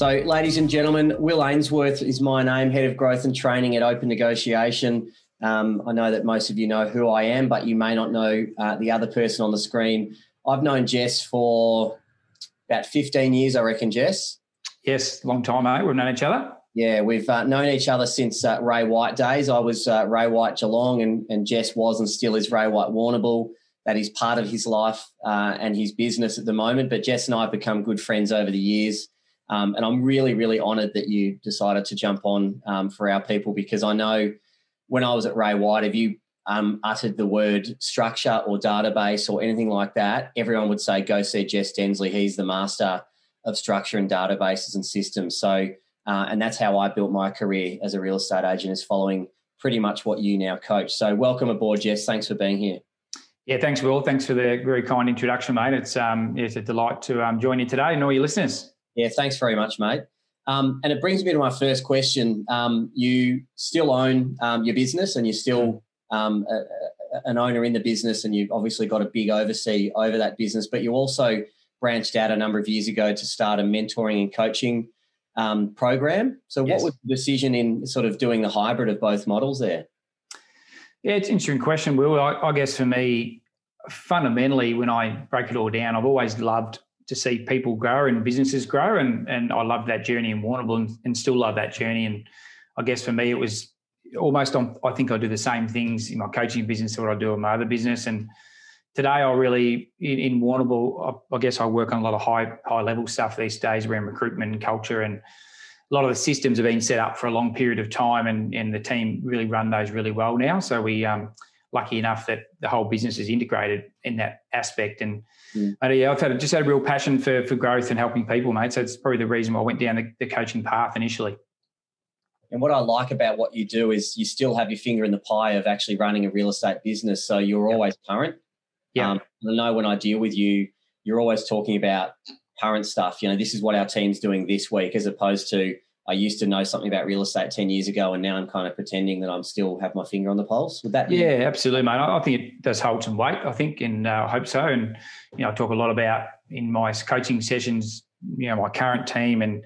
So, ladies and gentlemen, Will Ainsworth is my name, Head of Growth and Training at Openn Negotiation. Um, I know that most of you know who I am, but you may not know uh, the other person on the screen. I've known Jess for about 15 years, I reckon, Jess. Yes, long time, mate. We've known each other. Yeah, we've uh, known each other since uh, Ray White days. I was uh, Ray White Geelong, and, and Jess was and still is Ray White Warrnambool. That is part of his life uh, and his business at the moment. But Jess and I have become good friends over the years. Um, and I'm really, really honoured that you decided to jump on um, for our people because I know when I was at Ray White, if you um, uttered the word structure or database or anything like that, everyone would say, go see Jess Densley. He's the master of structure and databases and systems. So, uh, and that's how I built my career as a real estate agent, is following pretty much what you now coach. So, welcome aboard, Jess. Thanks for being here. Yeah, thanks, Will. Thanks for the very kind introduction, mate. It's um, it's a delight to um, join you today and all your listeners. Yeah, thanks very much, mate. Um, and it brings me to my first question. Um, you still own um, your business and you're still um, a, a, an owner in the business, and you've obviously got a big oversee over that business, but you also branched out a number of years ago to start a mentoring and coaching um, program. So, yes. what was the decision in sort of doing the hybrid of both models there? Yeah, it's an interesting question, Will. I, I guess for me, fundamentally, when I break it all down, I've always loved to see people grow and businesses grow. And and I love that journey in Warrnambool and, and still love that journey. And I guess for me, it was almost on, I think I do the same things in my coaching business what I do in my other business. And today I really in, in Warrnambool, I, I, guess I work on a lot of high high level stuff these days around recruitment and culture and a lot of the systems have been set up for a long period of time and, and the team really run those really well now. So we um lucky enough that the whole business is integrated in that aspect. And mm. yeah, I've had just had a real passion for for growth and helping people, mate. So it's probably the reason why I went down the, the coaching path initially. And what I like about what you do is you still have your finger in the pie of actually running a real estate business. So you're yep. always current. Yeah. Um, I know when I deal with you, you're always talking about current stuff. You know, this is what our team's doing this week, as opposed to I used to know something about real estate 10 years ago and now I'm kind of pretending that I'm still have my finger on the pulse. Would that be? Yeah, absolutely, mate. I think it does hold some weight, I think, and uh, I hope so. And, you know, I talk a lot about in my coaching sessions, you know, my current team and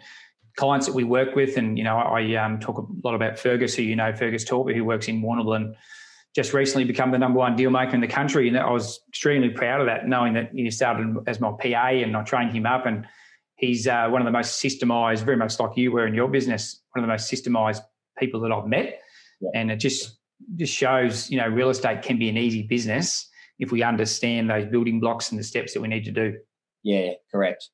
clients that we work with. And, you know, I um, talk a lot about Fergus, who you know, Fergus Torpy, who works in Warrnambool and just recently become the number one deal maker in the country. And I was extremely proud of that, knowing that he started as my PA and I trained him up and he's uh, one of the most systemized, very much like you were in your business, one of the most systemized people that I've met. Yeah. And it just just shows, you know, real estate can be an easy business if we understand those building blocks and the steps that we need to do. Yeah, correct.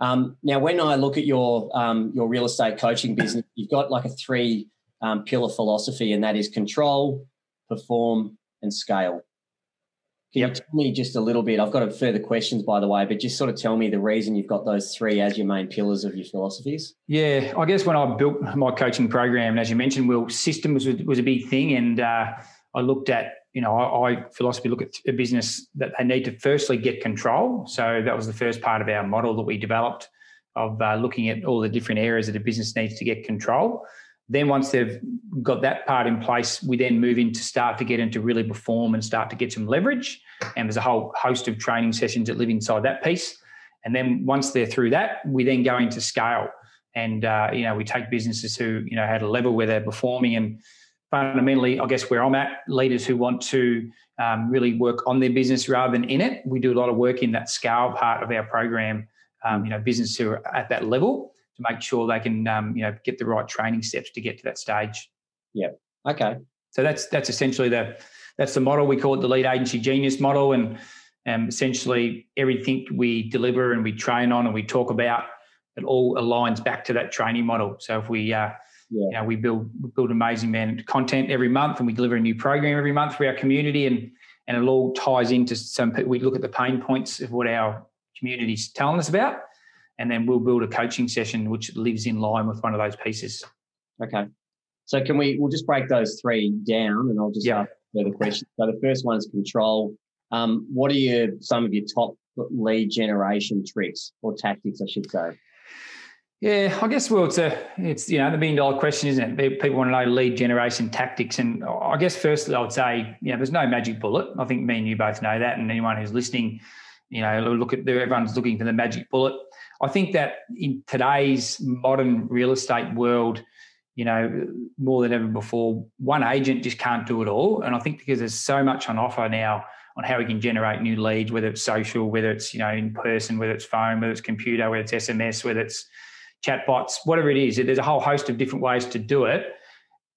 Um, now, when I look at your um, your real estate coaching business, you've got like a three um, pillar philosophy, and that is control, perform, and scale. Can yep. you tell me just a little bit? I've got a further questions, by the way, but just sort of tell me the reason you've got those three as your main pillars of your philosophies. Yeah, I guess when I built my coaching program, as you mentioned, Will, systems was, was a big thing. And uh, I looked at, you know, I, I philosophy look at a business that they need to firstly get control. So that was the first part of our model that we developed of uh, looking at all the different areas that a business needs to get control. Then once they've got that part in place, we then move into start to get into really perform and start to get some leverage. And there's a whole host of training sessions that live inside that piece. And then once they're through that, we then go into scale. And uh, you know, we take businesses who you know had a level where they're performing, and fundamentally, I guess where I'm at, leaders who want to um, really work on their business rather than in it. We do a lot of work in that scale part of our program. Um, you know, businesses who are at that level to make sure they can um, you know get the right training steps to get to that stage. Yeah. Okay. So that's that's essentially the that's the model we call it the lead agency genius model, and um, essentially everything we deliver and we train on and we talk about it all aligns back to that training model. So if we uh, yeah. you know we build we build amazing man content every month and we deliver a new program every month for our community and and it all ties into some we look at the pain points of what our community's telling us about and then we'll build a coaching session which lives in line with one of those pieces. Okay. So can we? We'll just break those three down, and I'll just yeah. ask further questions. So the first one is control. Um, what are your some of your top lead generation tricks or tactics, I should say? Yeah, I guess well, it's a it's you know the million dollar question, isn't it? People want to know lead generation tactics, and I guess firstly I would say you know there's no magic bullet. I think me and you both know that, and anyone who's listening, you know, look at everyone's looking for the magic bullet. I think that in today's modern real estate world, you know, more than ever before, one agent just can't do it all. And I think because there's so much on offer now on how we can generate new leads, whether it's social, whether it's, you know, in person, whether it's phone, whether it's computer, whether it's SMS, whether it's chatbots, whatever it is, there's a whole host of different ways to do it.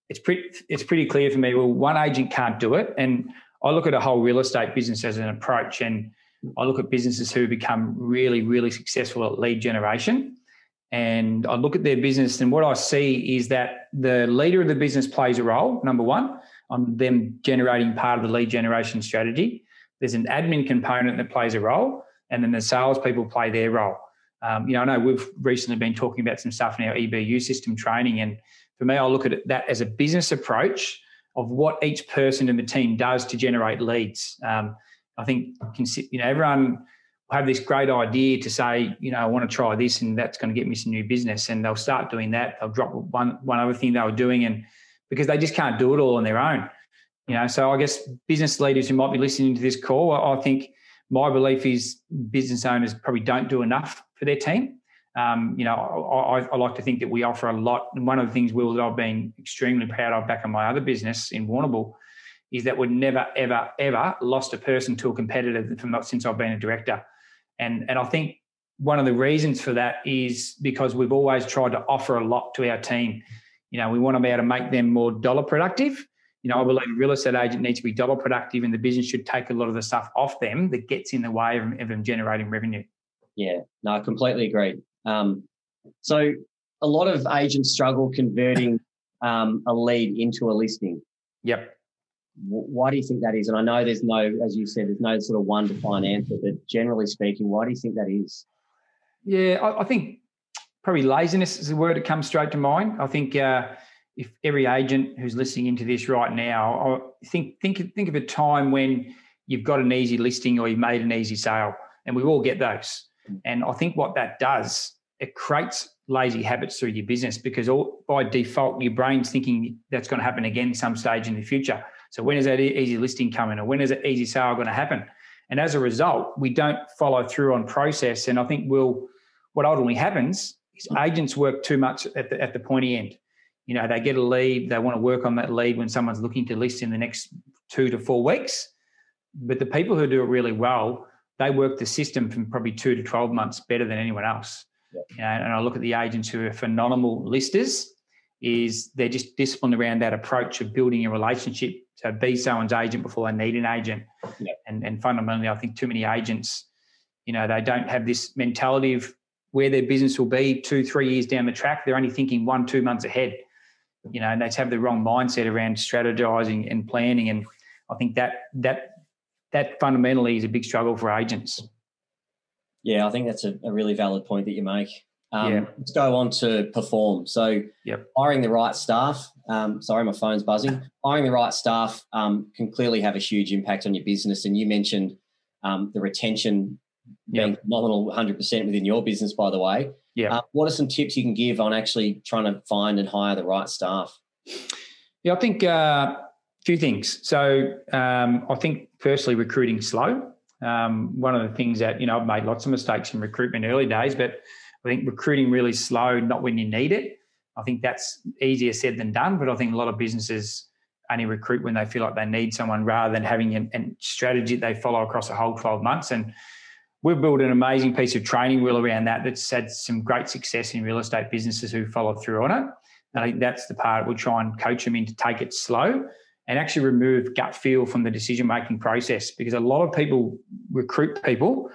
It's pretty, it's pretty clear for me. Well, one agent can't do it. And I look at a whole real estate business as an approach. And I look at businesses who become really, really successful at lead generation and I look at their business, and what I see is that the leader of the business plays a role, number one, on them generating part of the lead generation strategy. There's an admin component that plays a role, and then the salespeople play their role. Um, you know, I know we've recently been talking about some stuff in our EBU system training, and for me, I look at that as a business approach of what each person in the team does to generate leads. Um, I think you know everyone have this great idea to say, you know, I want to try this and that's going to get me some new business. And they'll start doing that. They'll drop one one other thing they were doing and because they just can't do it all on their own. You know, so I guess business leaders who might be listening to this call, I think my belief is business owners probably don't do enough for their team. Um, you know, I, I, like to think that we offer a lot. And one of the things, Will, that I've been extremely proud of back in my other business in Warrnambool is that we've never, ever, ever lost a person to a competitor from not since I've been a director. And, and I think one of the reasons for that is because we've always tried to offer a lot to our team. You know, we want to be able to make them more dollar productive. You know, I believe a real estate agent needs to be dollar productive and the business should take a lot of the stuff off them that gets in the way of, of them generating revenue. Yeah, no, I completely agree. Um, so a lot of agents struggle converting um, a lead into a listing. Yep why do you think that is? And I know there's no, as you said, there's no sort of one defined answer, but generally speaking, why do you think that is? Yeah, I, I think probably laziness is the word that comes straight to mind. I think uh, if every agent who's listening into this right now, I think think think of a time when you've got an easy listing or you've made an easy sale, and we all get those. And I think what that does, it creates lazy habits through your business because all, by default your brain's thinking that's going to happen again some stage in the future. So when is that easy listing coming or when is that easy sale going to happen? And as a result, we don't follow through on process. And I think we'll, what ultimately happens is agents work too much at the, at the pointy end. You know, they get a lead, they want to work on that lead when someone's looking to list in the next two to four weeks. But the people who do it really well, they work the system from probably two to 12 months better than anyone else. You know, and I look at the agents who are phenomenal listers, is they're just disciplined around that approach of building a relationship to be someone's agent before they need an agent. Yeah. And, and fundamentally, I think too many agents, you know, they don't have this mentality of where their business will be two, three years down the track. They're only thinking one, two months ahead, you know, and they have the wrong mindset around strategizing and planning. And I think that that that fundamentally is a big struggle for agents. Yeah, I think that's a, a really valid point that you make. Um, yeah. Let's go on to perform. So, yep. hiring the right staff. Um, sorry, my phone's buzzing. Hiring the right staff um, can clearly have a huge impact on your business. And you mentioned um, the retention being yep. nominal 100% within your business, by the way. Yeah. Uh, what are some tips you can give on actually trying to find and hire the right staff? Yeah, I think uh, a few things. So, um, I think firstly, recruiting slow. Um, one of the things that you know I've made lots of mistakes in recruitment early days, but I think recruiting really slow, not when you need it. I think that's easier said than done, but I think a lot of businesses only recruit when they feel like they need someone rather than having a strategy they follow across a whole 12 months. And we've built an amazing piece of training wheel around that that's had some great success in real estate businesses who follow through on it. And I think that's the part we'll try and coach them in to take it slow and actually remove gut feel from the decision making process because a lot of people recruit people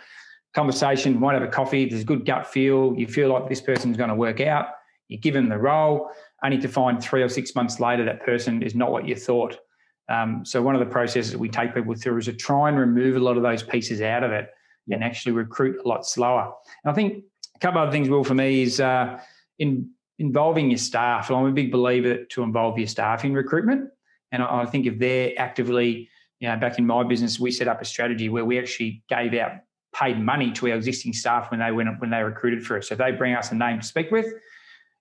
conversation, might have a coffee, there's a good gut feel, you feel like this person's going to work out, you give them the role, only to find three or six months later that person is not what you thought. Um, so one of the processes we take people through is to try and remove a lot of those pieces out of it and actually recruit a lot slower. And I think a couple of other things, Will, for me is uh, in involving your staff. I'm a big believer to involve your staff in recruitment. And I, I think if they're actively, you know, back in my business, we set up a strategy where we actually gave out paid money to our existing staff when they went when they recruited for us. So if they bring us a name to speak with,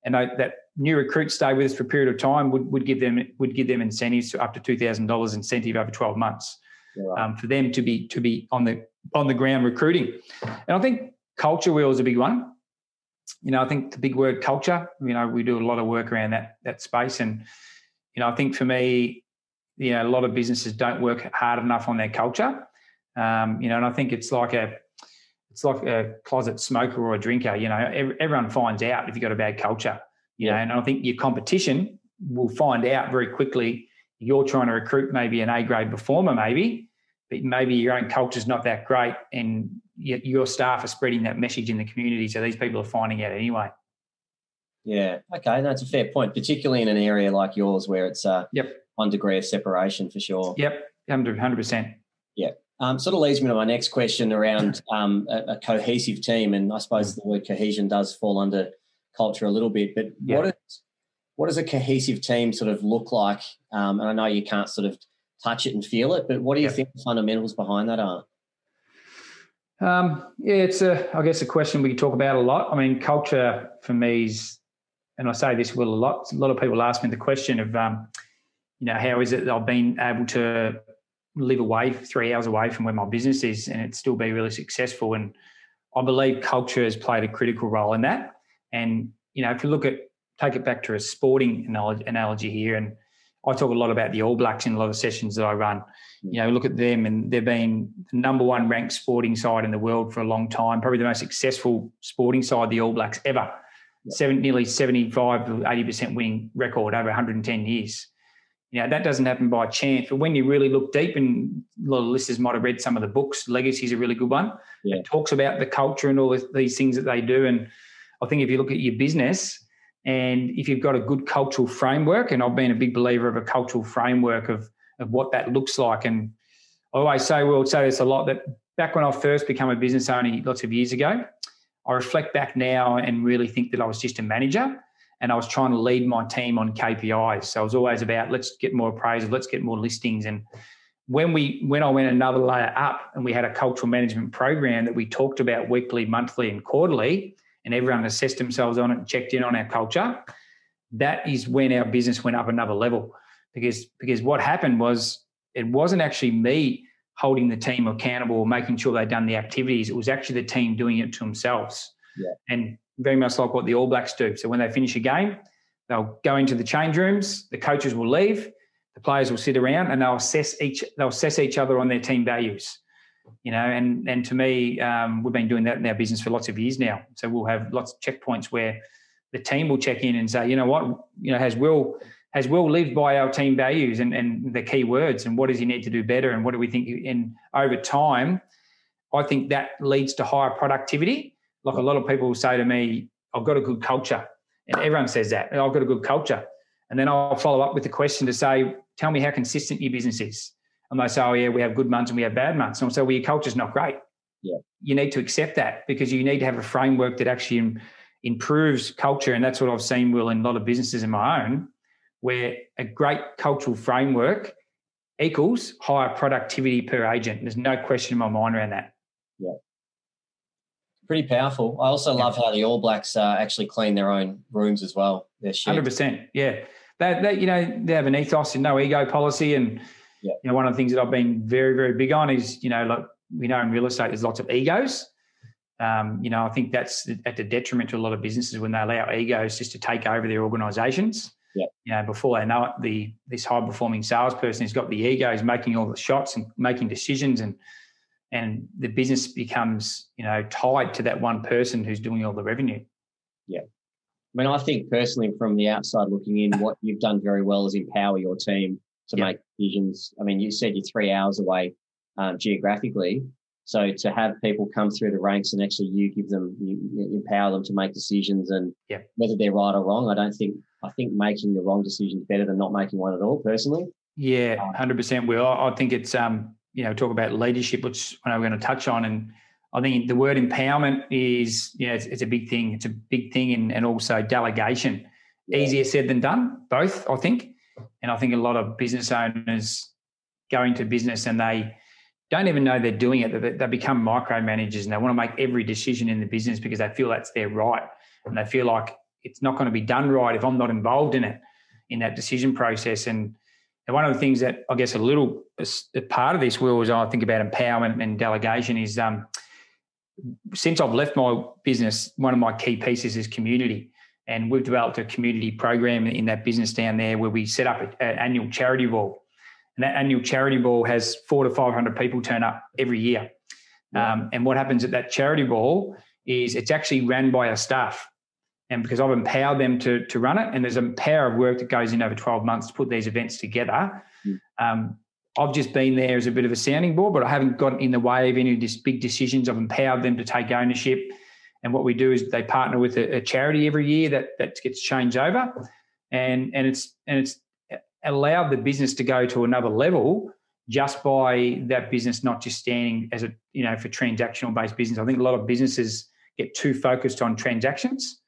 and they, that new recruit stay with us for a period of time, would, would give them would give them incentives to up to two thousand dollars incentive over twelve months um, for them to be to be on the on the ground recruiting. And I think culture wheel is a big one. you know, I think the big word culture. You know, we do a lot of work around that that space, and you know, I think for me, you know, a lot of businesses don't work hard enough on their culture. Um, you know, and I think it's like a it's like a closet smoker or a drinker. You know, everyone finds out if you've got a bad culture. You yeah. know, and I think your competition will find out very quickly. You're trying to recruit maybe an A grade performer, maybe, but maybe your own culture is not that great, and yet your staff are spreading that message in the community, so these people are finding out anyway. Yeah. Okay, that's a fair point, particularly in an area like yours where it's uh, yep one degree of separation for sure. Yep, hundred percent. Yeah. Um, sort of leads me to my next question around um, a, a, cohesive team, and I suppose the word cohesion does fall under culture a little bit. But yep. what is what does a cohesive team sort of look like? Um, and I know you can't sort of touch it and feel it, but what do you yep. think the fundamentals behind that are? Um, yeah, it's a, I guess, a question we talk about a lot. I mean, culture for me is, and I say this will a lot. A lot of people ask me the question of, um, you know, how is it I've been able to live away three hours away from where my business is and it still be really successful? And I believe culture has played a critical role in that. And you know, if you look at take it back to a sporting analogy here, and I talk a lot about the All Blacks in a lot of sessions that I run. You know, look at them, and they've been the number one ranked sporting side in the world for a long time, probably the most successful sporting side, the All Blacks ever. Seven, nearly 75 to 80% winning record over 110 years. You know, that doesn't happen by chance. But when you really look deep, and a lot of listeners might have read some of the books, Legacy is a really good one. Yeah. It talks about the culture and all these things that they do. And I think if you look at your business, and if you've got a good cultural framework, and I've been a big believer of a cultural framework of of what that looks like. And I always say, we'll say this a lot that back when I first became a business owner lots of years ago, I reflect back now and really think that I was just a manager and I was trying to lead my team on KPIs. So I was always about let's get more appraisal, let's get more listings. And when we when I went another layer up and we had a cultural management program that we talked about weekly, monthly, and quarterly, and everyone assessed themselves on it and checked in on our culture, that is when our business went up another level because because what happened was it wasn't actually me holding the team accountable or making sure they'd done the activities. It was actually the team doing it to themselves. Yeah. And very much like what the All Blacks do. So when they finish a game, they'll go into the change rooms, the coaches will leave, the players will sit around and they'll assess each they'll assess each other on their team values. You know, and and to me, um, we've been doing that in our business for lots of years now. So we'll have lots of checkpoints where the team will check in and say, you know what, you know, has Will has Will lived by our team values and, and the key words and what does he need to do better and what do we think and over time I think that leads to higher productivity. Like a lot of people say to me, I've got a good culture. And everyone says that. Oh, I've got a good culture. And then I'll follow up with the question to say, tell me how consistent your business is. And they say, oh, yeah, we have good months and we have bad months. And I'll say, well, your culture's not great. Yeah. You need to accept that because you need to have a framework that actually improves culture. And that's what I've seen, Will, in a lot of businesses in my own where a great cultural framework equals higher productivity per agent. There's no question in my mind around that. Pretty powerful. I also love how the All Blacks uh, actually clean their own rooms as well. Hundred percent. Yeah. That, that you know they have an ethos and no ego policy, and yeah. you know one of the things that I've been very very big on is you know like we know in real estate there's lots of egos. Um, you know I think that's at the detriment to a lot of businesses when they allow egos just to take over their organisations. Yeah. You know, before they know it, the this high performing salesperson has got the ego, is making all the shots and making decisions, and and the business becomes you know tied to that one person who's doing all the revenue. Yeah. I mean, I think personally, from the outside looking in, what you've done very well is empower your team to yeah. make decisions. I mean, you said you're three hours away um, geographically. So to have people come through the ranks and actually you give them, you, empower them to make decisions and yeah. whether they're right or wrong, I don't think I think making the wrong decision is better than not making one at all, personally. Yeah, um, hundred percent. Will I think it's um, you know, talk about leadership, which I know we're going to touch on, and I think the word empowerment is yeah, it's, it's a big thing. It's a big thing, and, and also delegation. Easier said than done, both I think, and I think a lot of business owners go into business and they don't even know they're doing it. They become micromanagers and they want to make every decision in the business because they feel that's their right, and they feel like it's not going to be done right if I'm not involved in it, in that decision process. And, one of the things that I guess a little a part of this will is I think about empowerment and delegation is um, since I've left my business, one of my key pieces is community. And we've developed a community program in that business down there where we set up an annual charity ball. And that annual charity ball has four to 500 people turn up every year. Um, and what happens at that charity ball is it's actually run by our staff. And because I've empowered them to, to run it, and there's a power of work that goes in over 12 months to put these events together. Mm. Um, I've just been there as a bit of a sounding board, but I haven't got in the way of any of these big decisions. I've empowered them to take ownership. And what we do is they partner with a, a charity every year that, that gets changed over. And, and it's and it's allowed the business to go to another level just by that business not just standing as a you know for transactional based business. I think a lot of businesses get too focused on transactions,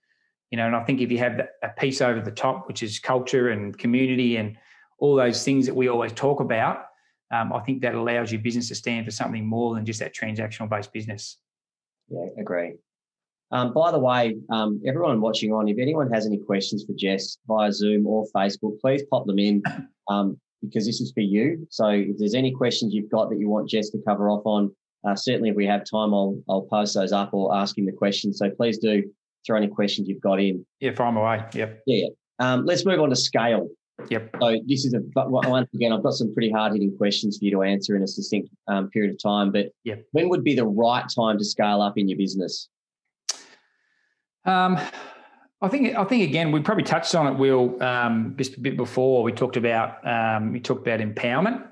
you know, and I think if you have a piece over the top, which is culture and community and all those things that we always talk about, um, I think that allows your business to stand for something more than just that transactional based business. Yeah, agree. Um, by the way, um, everyone watching on, if anyone has any questions for Jess via Zoom or Facebook, please pop them in. Um, because this is for you. So if there's any questions you've got that you want Jess to cover off on, uh, certainly if we have time, I'll I'll post those up or ask him the questions. So please do throw any questions you've got in. Yeah, fire away. Yep. Yeah. Um, let's move on to scale. Yep. So this is a but once again, I've got some pretty hard hitting questions for you to answer in a succinct um, period of time. But yep. when would be the right time to scale up in your business? Um, I think I think again we probably touched on it, Will, um, just a bit before. We talked about um, we talked about empowerment,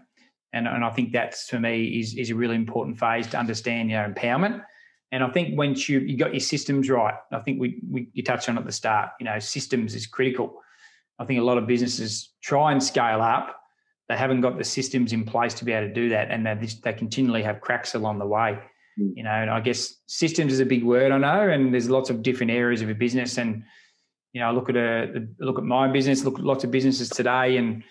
and, and I think that's for me is is a really important phase to understand your empowerment. And I think once you you got your systems right, I think we, we you touched on at the start. You know, systems is critical. I think a lot of businesses try and scale up, they haven't got the systems in place to be able to do that, and they they continually have cracks along the way. Mm. You know, and I guess systems is a big word, I know, and there's lots of different areas of a business. And you know, look at a look at my business, look at lots of businesses today, and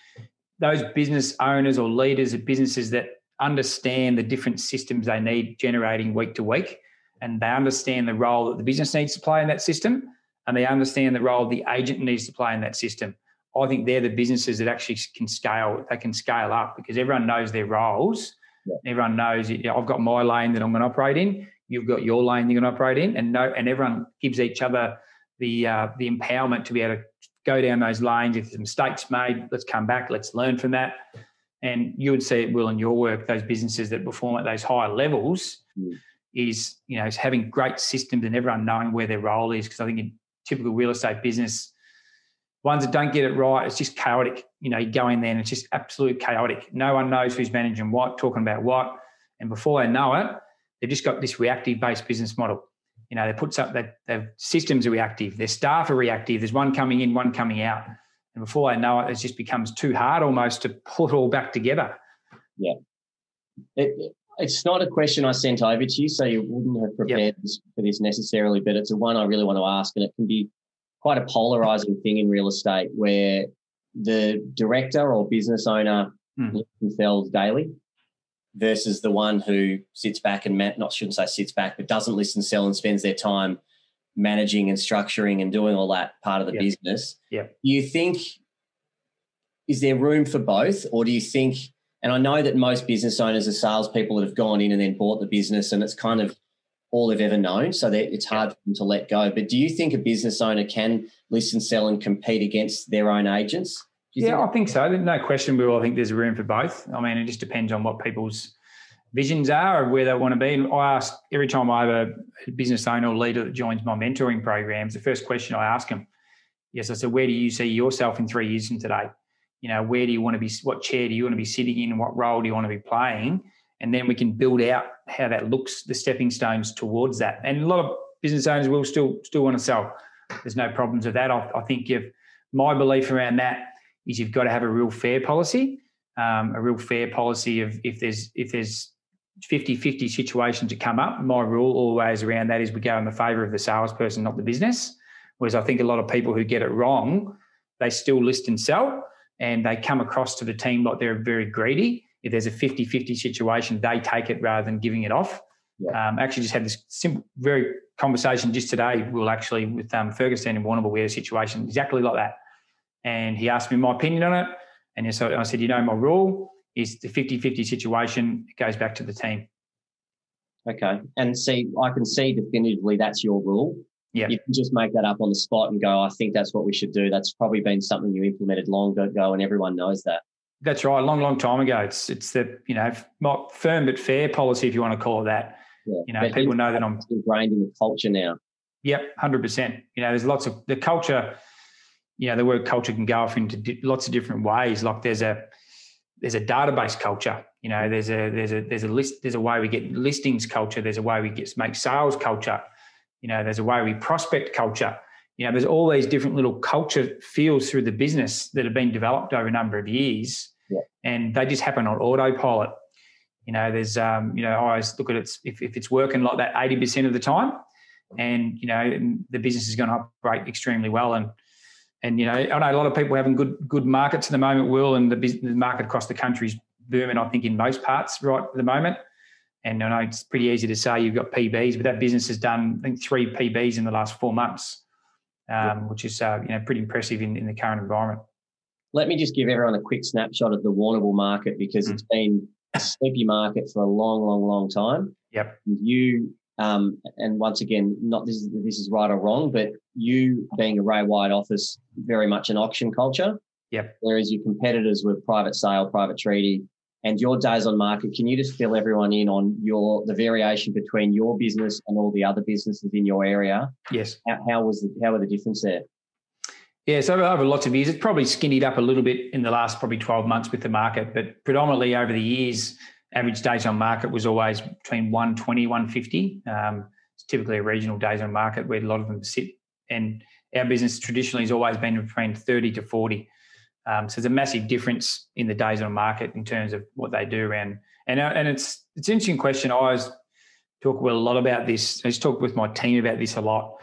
those business owners or leaders of businesses that understand the different systems they need generating week to week, and they understand the role that the business needs to play in that system, and they understand the role the agent needs to play in that system. I think they're the businesses that actually can scale. They can scale up because everyone knows their roles yeah. Everyone knows you know, I've got my lane that I'm going to operate in. You've got your lane you're going to operate in, and no, and everyone gives each other the uh, the empowerment to be able to go down those lanes. If there's mistakes made, let's come back. Let's learn from that. And you would see it, Will, in your work, those businesses that perform at those higher levels mm. Is you know is having great systems and everyone knowing where their role is. Because I think in typical real estate business, ones that don't get it right, it's just chaotic. You know, you go in there and it's just absolute chaotic. No one knows who's managing what, talking about what. And before they know it, they've just got this reactive based business model. You know, they put something that their systems are reactive, their staff are reactive. There's one coming in, one coming out. And before they know it, it just becomes too hard almost to put all back together. Yeah. It, it's not a question I sent over to you, so you wouldn't have prepared yep. for this necessarily, but it's a one I really want to ask, and it can be quite a polarizing thing in real estate where the director or business owner mm. sells daily versus the one who sits back and not shouldn't say sits back, but doesn't listen, sell, and spends their time managing and structuring and doing all that part of the business. Yeah. You think is there room for both, or do you think? And I know that most business owners are salespeople that have gone in and then bought the business, and it's kind of all they've ever known. So that it's hard for them to let go. But do you think a business owner can listen, sell, and compete against their own agents? Yeah, think- I think so. No question. Will I think there's room for both. I mean, it just depends on what people's visions are or where they want to be. And I ask every time I have a business owner or leader that joins my mentoring programs, the first question I ask them, yes, I said, where do you see yourself in three years from today? You know, where do you want to be? What chair do you want to be sitting in? What role do you want to be playing? and then we can build out how that looks, the stepping stones towards that. And a lot of business owners will still still want to sell. There's no problems with that. I, I think if my belief around that is you've got to have a real fair policy, um, a real fair policy of if there's if there's 50-50 situations that come up, my rule always around that is we go in the favour of the salesperson, not the business. Whereas I think a lot of people who get it wrong, they still list and sell and they come across to the team like they're very greedy if there's a 50 50 situation, they take it rather than giving it off. Yeah. Um, actually, just had this simple, very conversation just today. We'll actually with um, Ferguson and Warrnambool, we had a situation exactly like that. And he asked me my opinion on it. And so I said, you know, my rule is the 50 50 situation, it goes back to the team. Okay. And see, I can see definitively that's your rule. Yeah. You can just make that up on the spot and go, I think that's what we should do. That's probably been something you implemented long ago and everyone knows that. That's right. A long, long time ago. It's it's the, you know, not firm but fair policy, if you want to call it that. Yeah. You know, but people know that I'm ingrained in the culture now. Yep, hundred percent. You know, there's lots of the culture. You know, the word culture can go off into di- lots of different ways. Like there's a there's a database culture. You know, there's a there's a there's a list there's a way we get listings culture. There's a way we get make sales culture. You know, there's a way we prospect culture. You know, there's all these different little culture fields through the business that have been developed over a number of years, yeah. and they just happen on autopilot. You know, there's um, you know, I always look at it if, if it's working like that 80% of the time, and you know, the business is going to operate extremely well. And and you know, I know a lot of people having good good markets at the moment, Will, and the, business, the market across the country is booming. I think in most parts right at the moment. And I know it's pretty easy to say you've got PBs, but that business has done, I think, three PBs in the last four months, um, which is uh, you know pretty impressive in, in the current environment. Let me just give everyone a quick snapshot of the Warrnambool market because mm. it's been a sleepy market for a long, long, long time. Yep. You um, and once again, not this is this is right or wrong, but you being a Ray White office, very much an auction culture. Yep. Whereas your competitors were private sale, private treaty, and your days on market. Can you just fill everyone in on your the variation between your business and all the other businesses in your area? Yes. How, how was the how were the difference there? Yeah, so over lots of years, it's probably skinnied up a little bit in the last probably 12 months with the market, but predominantly over the years, average days on market was always between 120, 150. Um, it's typically a regional days on market where a lot of them sit. And our business traditionally has always been between 30 to 40. Um, so there's a massive difference in the days on market in terms of what they do around. And uh, and it's it's an interesting question. I always talk a lot about this. I just talk with my team about this a lot.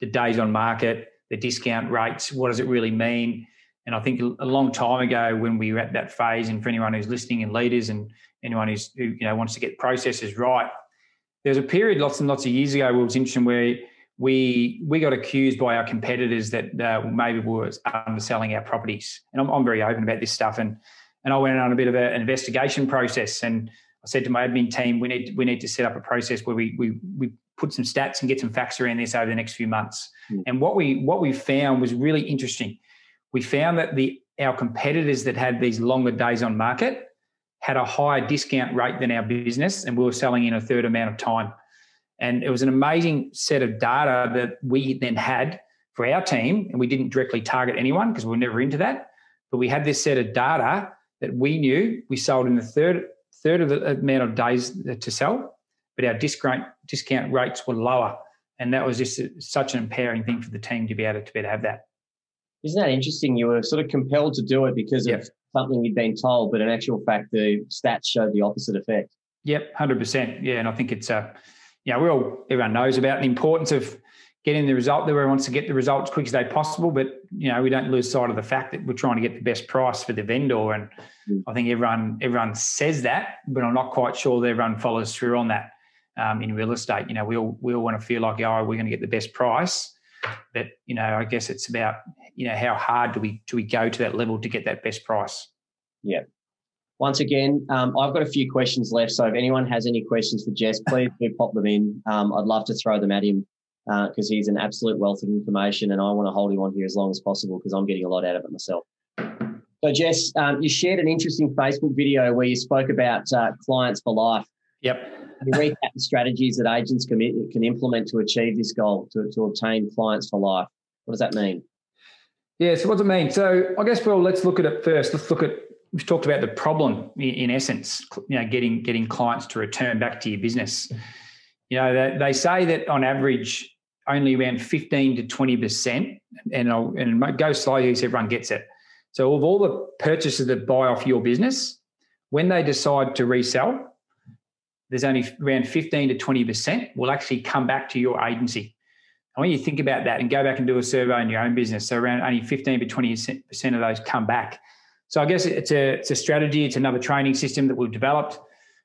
The days on market, the discount rates. What does it really mean? And I think a long time ago, when we were at that phase, and for anyone who's listening and leaders and anyone who's who you know wants to get processes right, there was a period lots and lots of years ago where it was interesting where we we got accused by our competitors that uh, maybe we were underselling our properties. And I'm, I'm, very open about this stuff. And and I went on a bit of a, an investigation process. And I said to my admin team, we need we need to set up a process where we we we put some stats and get some facts around this over the next few months. Mm. And what we what we found was really interesting. We found that the our competitors that had these longer days on market had a higher discount rate than our business, and we were selling in a third amount of time. And it was an amazing set of data that we then had for our team. And we didn't directly target anyone because we were never into that. But we had this set of data that we knew we sold in the third third of the amount of days to sell, but our discount discount rates were lower. And that was just such an empowering thing for the team to be able to, to be able to have that. Isn't that interesting? You were sort of compelled to do it because yep. of something you'd been told, but in actual fact, the stats showed the opposite effect. Yep, hundred percent. Yeah, and I think it's a you know, we all everyone knows about the importance of getting the result. Everyone wants to get the result as quick as they possible, but you know, we don't lose sight of the fact that we're trying to get the best price for the vendor. And mm. I think everyone everyone says that, but I'm not quite sure that everyone follows through on that. Um, in real estate, you know, we all we all want to feel like, oh, we're going to get the best price. But you know, I guess it's about you know how hard do we do we go to that level to get that best price? Yeah, once again, um, I've got a few questions left. So if anyone has any questions for Jess, please do pop them in. Um, I'd love to throw them at him because uh, he's an absolute wealth of information and I want to hold him on here as long as possible because I'm getting a lot out of it myself. So, Jess, um, you shared an interesting Facebook video where you spoke about uh, clients for life. Yep. You recap the strategies that agents can, can implement to achieve this goal, to, to obtain clients for life? What does that mean? Yeah, so what does it mean? So I guess, well, let's look at it first. Let's look at we've talked about the problem in, essence, you know, getting getting clients to return back to your business. You know, they, they say that on average, only around 15 to 20%, and I'll, and go slowly so everyone gets it. So of all the purchasers that buy off your business, when they decide to resell, there's only around 15 to 20% will actually come back to your agency. And when you to think about that and go back and do a survey in your own business, so around only 15 to 20% of those come back. So I guess it's a it's a strategy. It's another training system that we've developed,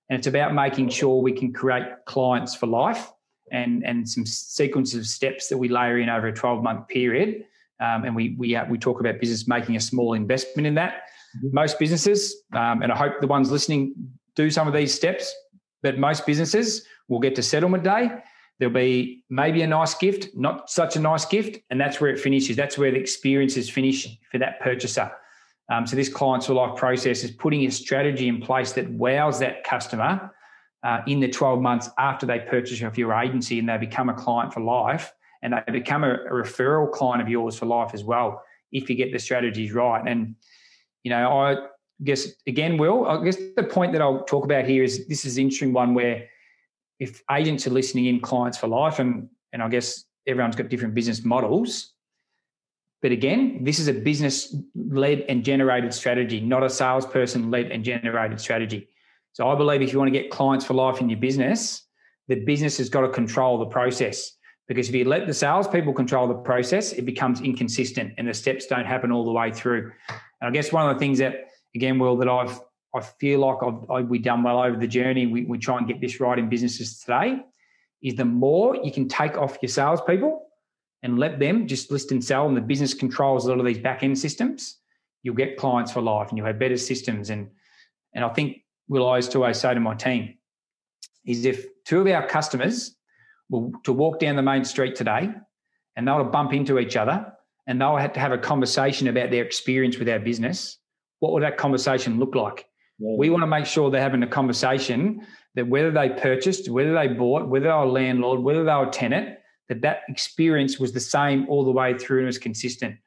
and it's about making sure we can create clients for life and and some sequence of steps that we layer in over a 12 month period. Um, and we we uh, we talk about business making a small investment in that. Mm-hmm. Most businesses, um, and I hope the ones listening do some of these steps. but most businesses will get to settlement day. There'll be maybe a nice gift, not such a nice gift, and that's where it finishes. That's where the experience is finished for that purchaser. Um, so this clients for life process is putting a strategy in place that wows that customer uh, in the 12 months after they purchase off your agency and they become a client for life and they become a, a referral client of yours for life as well if you get the strategies right. And you know, I guess again, Will, I guess the point that I'll talk about here is this is an interesting one where if agents are listening in clients for life, and and I guess everyone's got different business models. But again, this is a business led and generated strategy, not a salesperson led and generated strategy. So I believe if you want to get clients for life in your business, the business has got to control the process. Because if you let the salespeople control the process, it becomes inconsistent and the steps don't happen all the way through. And I guess one of the things that, again, Will, that I've I feel like I've, I, we've done well over the journey. We, we try and get this right in businesses today. Is the more you can take off your salespeople and let them just list and sell, and the business controls a lot of these back end systems, you'll get clients for life and you'll have better systems. And and I think will always to always say to my team is if two of our customers were to walk down the main street today and they'll bump into each other and they'll have to have a conversation about their experience with our business, what would that conversation look like? Yeah. We want to make sure they're having a conversation that whether they purchased, whether they bought, whether they were a landlord, whether they were a tenant, that that experience was the same all the way through and was consistent.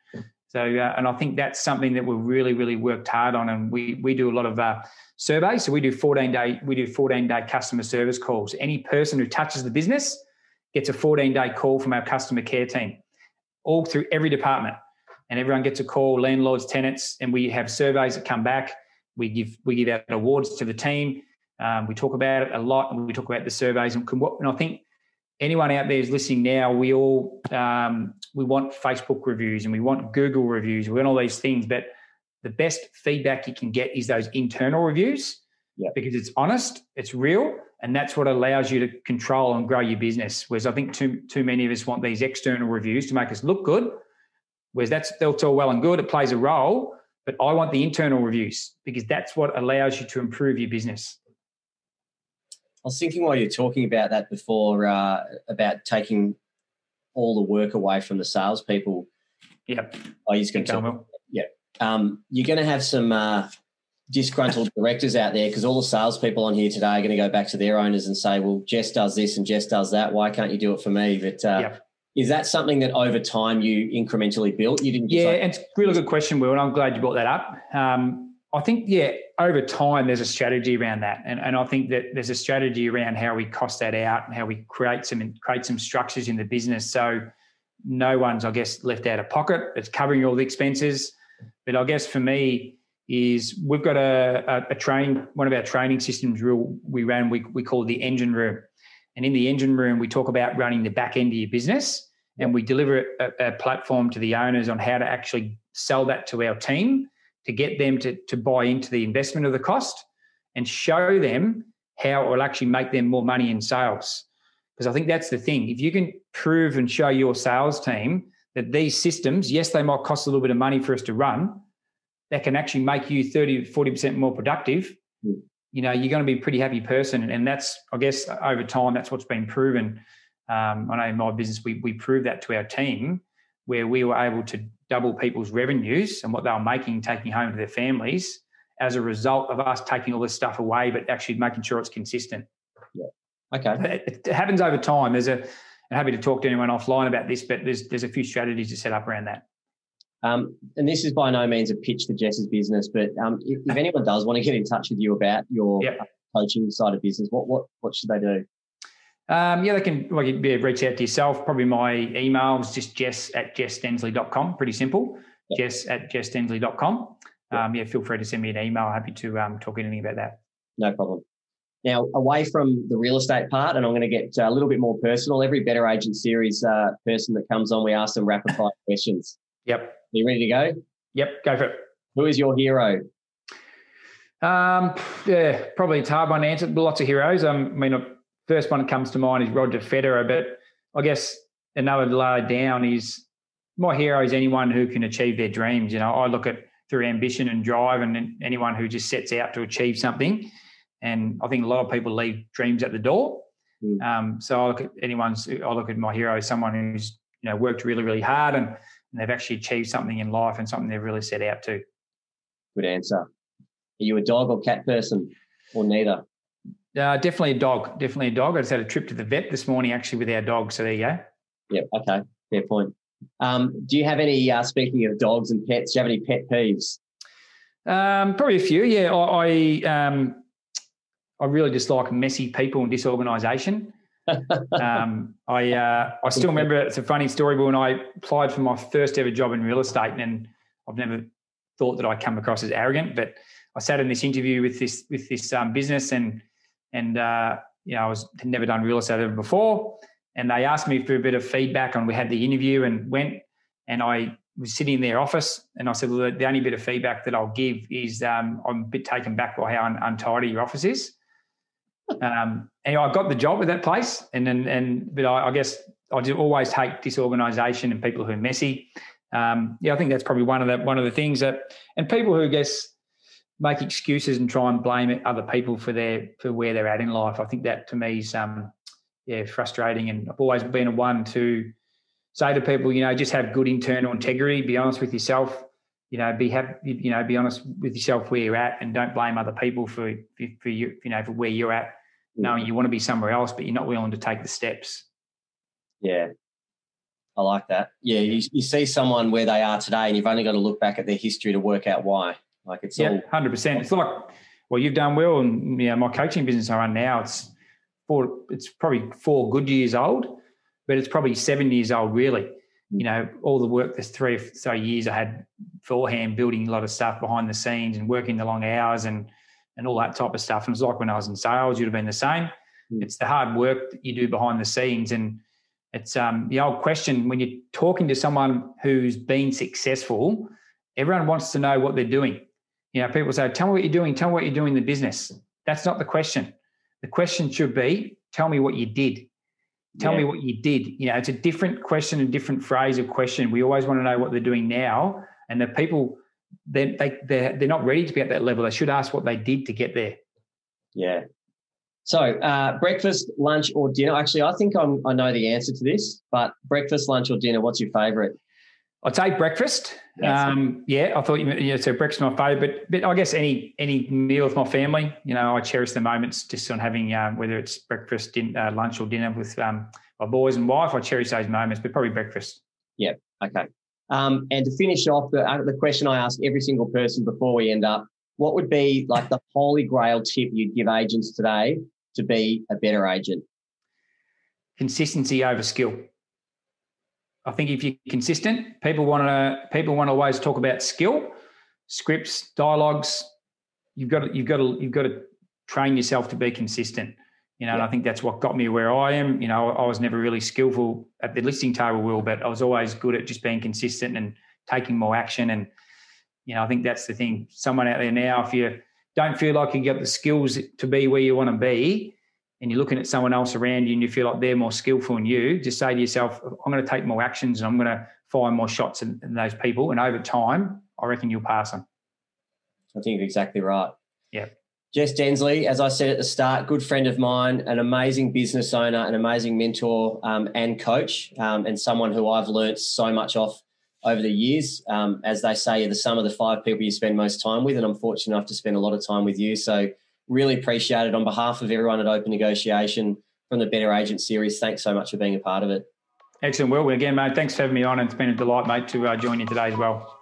So, uh, and I think that's something that we've really, really worked hard on, and we we do a lot of uh, surveys. So we do 14 day we do 14 day customer service calls. Any person who touches the business gets a 14 day call from our customer care team all through every department. And everyone gets a call, landlords, tenants, and we have surveys that come back. We give we give out awards to the team. Um, we talk about it a lot, and we talk about the surveys. And, and I think anyone out there is listening now, we all um, we want Facebook reviews and we want Google reviews. We want all these things, but the best feedback you can get is those internal reviews yeah. because it's honest, it's real, and that's what allows you to control and grow your business. Whereas I think too too many of us want these external reviews to make us look good. Whereas that's that's all well and good, it plays a role, but I want the internal reviews because that's what allows you to improve your business. I was thinking while you're talking about that before uh, about taking all the work away from the salespeople. Yep. I was going to. Yeah. Um, you're going to have some uh, disgruntled directors out there because all the salespeople on here today are going to go back to their owners and say, "Well, Jess does this and Jess does that. Why can't you do it for me?" But uh, yep. is that something that over time you incrementally built? You didn't. yeah, like- and it's a really good question, Will, and I'm glad you brought that up. Um, I think, yeah, over time, there's a strategy around that, and, and I think that there's a strategy around how we cost that out and how we create some create some structures in the business so no one's, I guess, left out of pocket. It's covering all the expenses. But I guess for me, is we've got a, a, a training, one of our training systems we ran, we, we call the engine room. And in the engine room, we talk about running the back end of your business and we deliver a, a platform to the owners on how to actually sell that to our team to get them to, to buy into the investment of the cost and show them how it will actually make them more money in sales. Because I think that's the thing. If you can prove and show your sales team that these systems, yes, they might cost a little bit of money for us to run, that can actually make you 30 40% more productive mm. you know you're going to be a pretty happy person and that's i guess over time that's what's been proven um, i know in my business we, we proved that to our team where we were able to double people's revenues and what they were making taking home to their families as a result of us taking all this stuff away but actually making sure it's consistent. Yeah. Okay. It, it happens over time. There's a i'm happy to talk to anyone offline about this but there's there's a few strategies to set up around that. Um, and this is by no means a pitch to Jess's business, but um, if, if, anyone does want to get in touch with you about your yep. coaching side of business, what what what should they do? Um, yeah, they can like, yeah, reach out to yourself. Probably my email is just jess at jessdensley.com. Pretty simple. Yep. Jess at jessdensley.com. Yep. Um, yeah, feel free to send me an email. Happy to um, talk anything about that. No problem. Now, away from the real estate part, and I'm going to get a little bit more personal. Every Better Agent Series uh, person that comes on, we ask them rapid fire questions. Yep Are you ready to go? Yep, go for it. Who is your hero? Um, yeah, probably it's hard one to answer. Lots of heroes. Um, I mean, first one that comes to mind is Roger Federer, but I guess another layer down is my hero is anyone who can achieve their dreams. You know, I look at through ambition and drive, and anyone who just sets out to achieve something. And I think a lot of people leave dreams at the door. Mm. Um, so I look at anyone's, I look at my hero as someone who's you know worked really, really hard and, and they've actually achieved something in life and something they've really set out to. Good answer. Are you a dog or cat person, or neither? Uh, definitely a dog. Definitely a dog. I just had a trip to the vet this morning actually with our dog. So there you go. Yep. Okay. Fair point. Um, do you have any, uh, speaking of dogs and pets, do you have any pet peeves? Um, probably a few. Yeah. I, I, um, I really dislike messy people and disorganisation. um, I uh, I still remember it's a funny story, but when I applied for my first ever job in real estate, and I've never thought that I come across as arrogant, but I sat in this interview with this with this um, business, and and uh, you know I was had never done real estate ever before, and they asked me for a bit of feedback and we had the interview and went and I was sitting in their office and I said, well, the only bit of feedback that I'll give is um, I'm a bit taken back by how untidy your office is. um, and I got the job at that place, and and, and but I, I guess I do always hate disorganisation and people who are messy. Um, yeah, I think that's probably one of the one of the things that, and people who guess make excuses and try and blame other people for their for where they're at in life. I think that to me is um, yeah, frustrating. And I've always been a one to say to people, you know, just have good internal integrity. Be honest with yourself. You know, be have you know, be honest with yourself where you're at, and don't blame other people for for, for you, you know, for where you're at. Knowing you want to be somewhere else, but you're not willing to take the steps. Yeah, I like that. Yeah, you, you see someone where they are today, and you've only got to look back at their history to work out why. Like it's yeah, hundred percent. It's like well, you've done well, and you know, my coaching business I run now. It's four, it's probably four good years old, but it's probably seven years old, really. You know, all the work, there's three or so years I had beforehand building a lot of stuff behind the scenes and working the long hours and and all that type of stuff. And it's like when I was in sales, you'd have been the same. Mm. It's the hard work that you do behind the scenes. And it's um, the old question when you're talking to someone who's been successful, everyone wants to know what they're doing. You know, people say, Tell me what you're doing, tell me what you're doing in the business. That's not the question. The question should be, tell me what you did. Tell yeah. me what you did. You know, it's a different question, a different phrase of question. We always want to know what they're doing now. And the people, they, they, they're, they're not ready to be at that level. They should ask what they did to get there. Yeah. So, uh, breakfast, lunch, or dinner? Actually, I think I'm, I know the answer to this, but breakfast, lunch, or dinner, what's your favorite? I'd take breakfast. Um, yeah, I thought you yeah, so breakfast my favourite, but, but I guess any any meal with my family, you know, I cherish the moments just on having um, whether it's breakfast, din- uh, lunch, or dinner with um, my boys and wife. I cherish those moments, but probably breakfast. Yeah. Okay. Um, and to finish off, the uh, the question I ask every single person before we end up, what would be like the holy grail tip you'd give agents today to be a better agent? Consistency over skill. I think if you're consistent, people want to people want to always talk about skill, scripts, dialogues. You've got to, you've got to you've got to train yourself to be consistent. You know, yeah. and I think that's what got me where I am. You know, I was never really skillful at the listing table, will, but I was always good at just being consistent and taking more action. And you know, I think that's the thing. Someone out there now, if you don't feel like you got the skills to be where you want to be, and you're looking at someone else around you and you feel like they're more skillful than you, just say to yourself, I'm going to take more actions and I'm going to fire more shots in, in those people. And over time, I reckon you'll pass them. I think you're exactly right. Yeah. Jess Densley, as I said at the start, good friend of mine, an amazing business owner, an amazing mentor um, and coach, um, and someone who I've learnt so much off over the years. Um, as they say, you're the sum of the five people you spend most time with, and I'm fortunate enough to spend a lot of time with you. So Really appreciate it on behalf of everyone at Openn Negotiation from the Better Agent series. Thanks so much for being a part of it. Excellent. Well, again, mate, thanks for having me on. And it's been a delight, mate, to uh, join you today as well.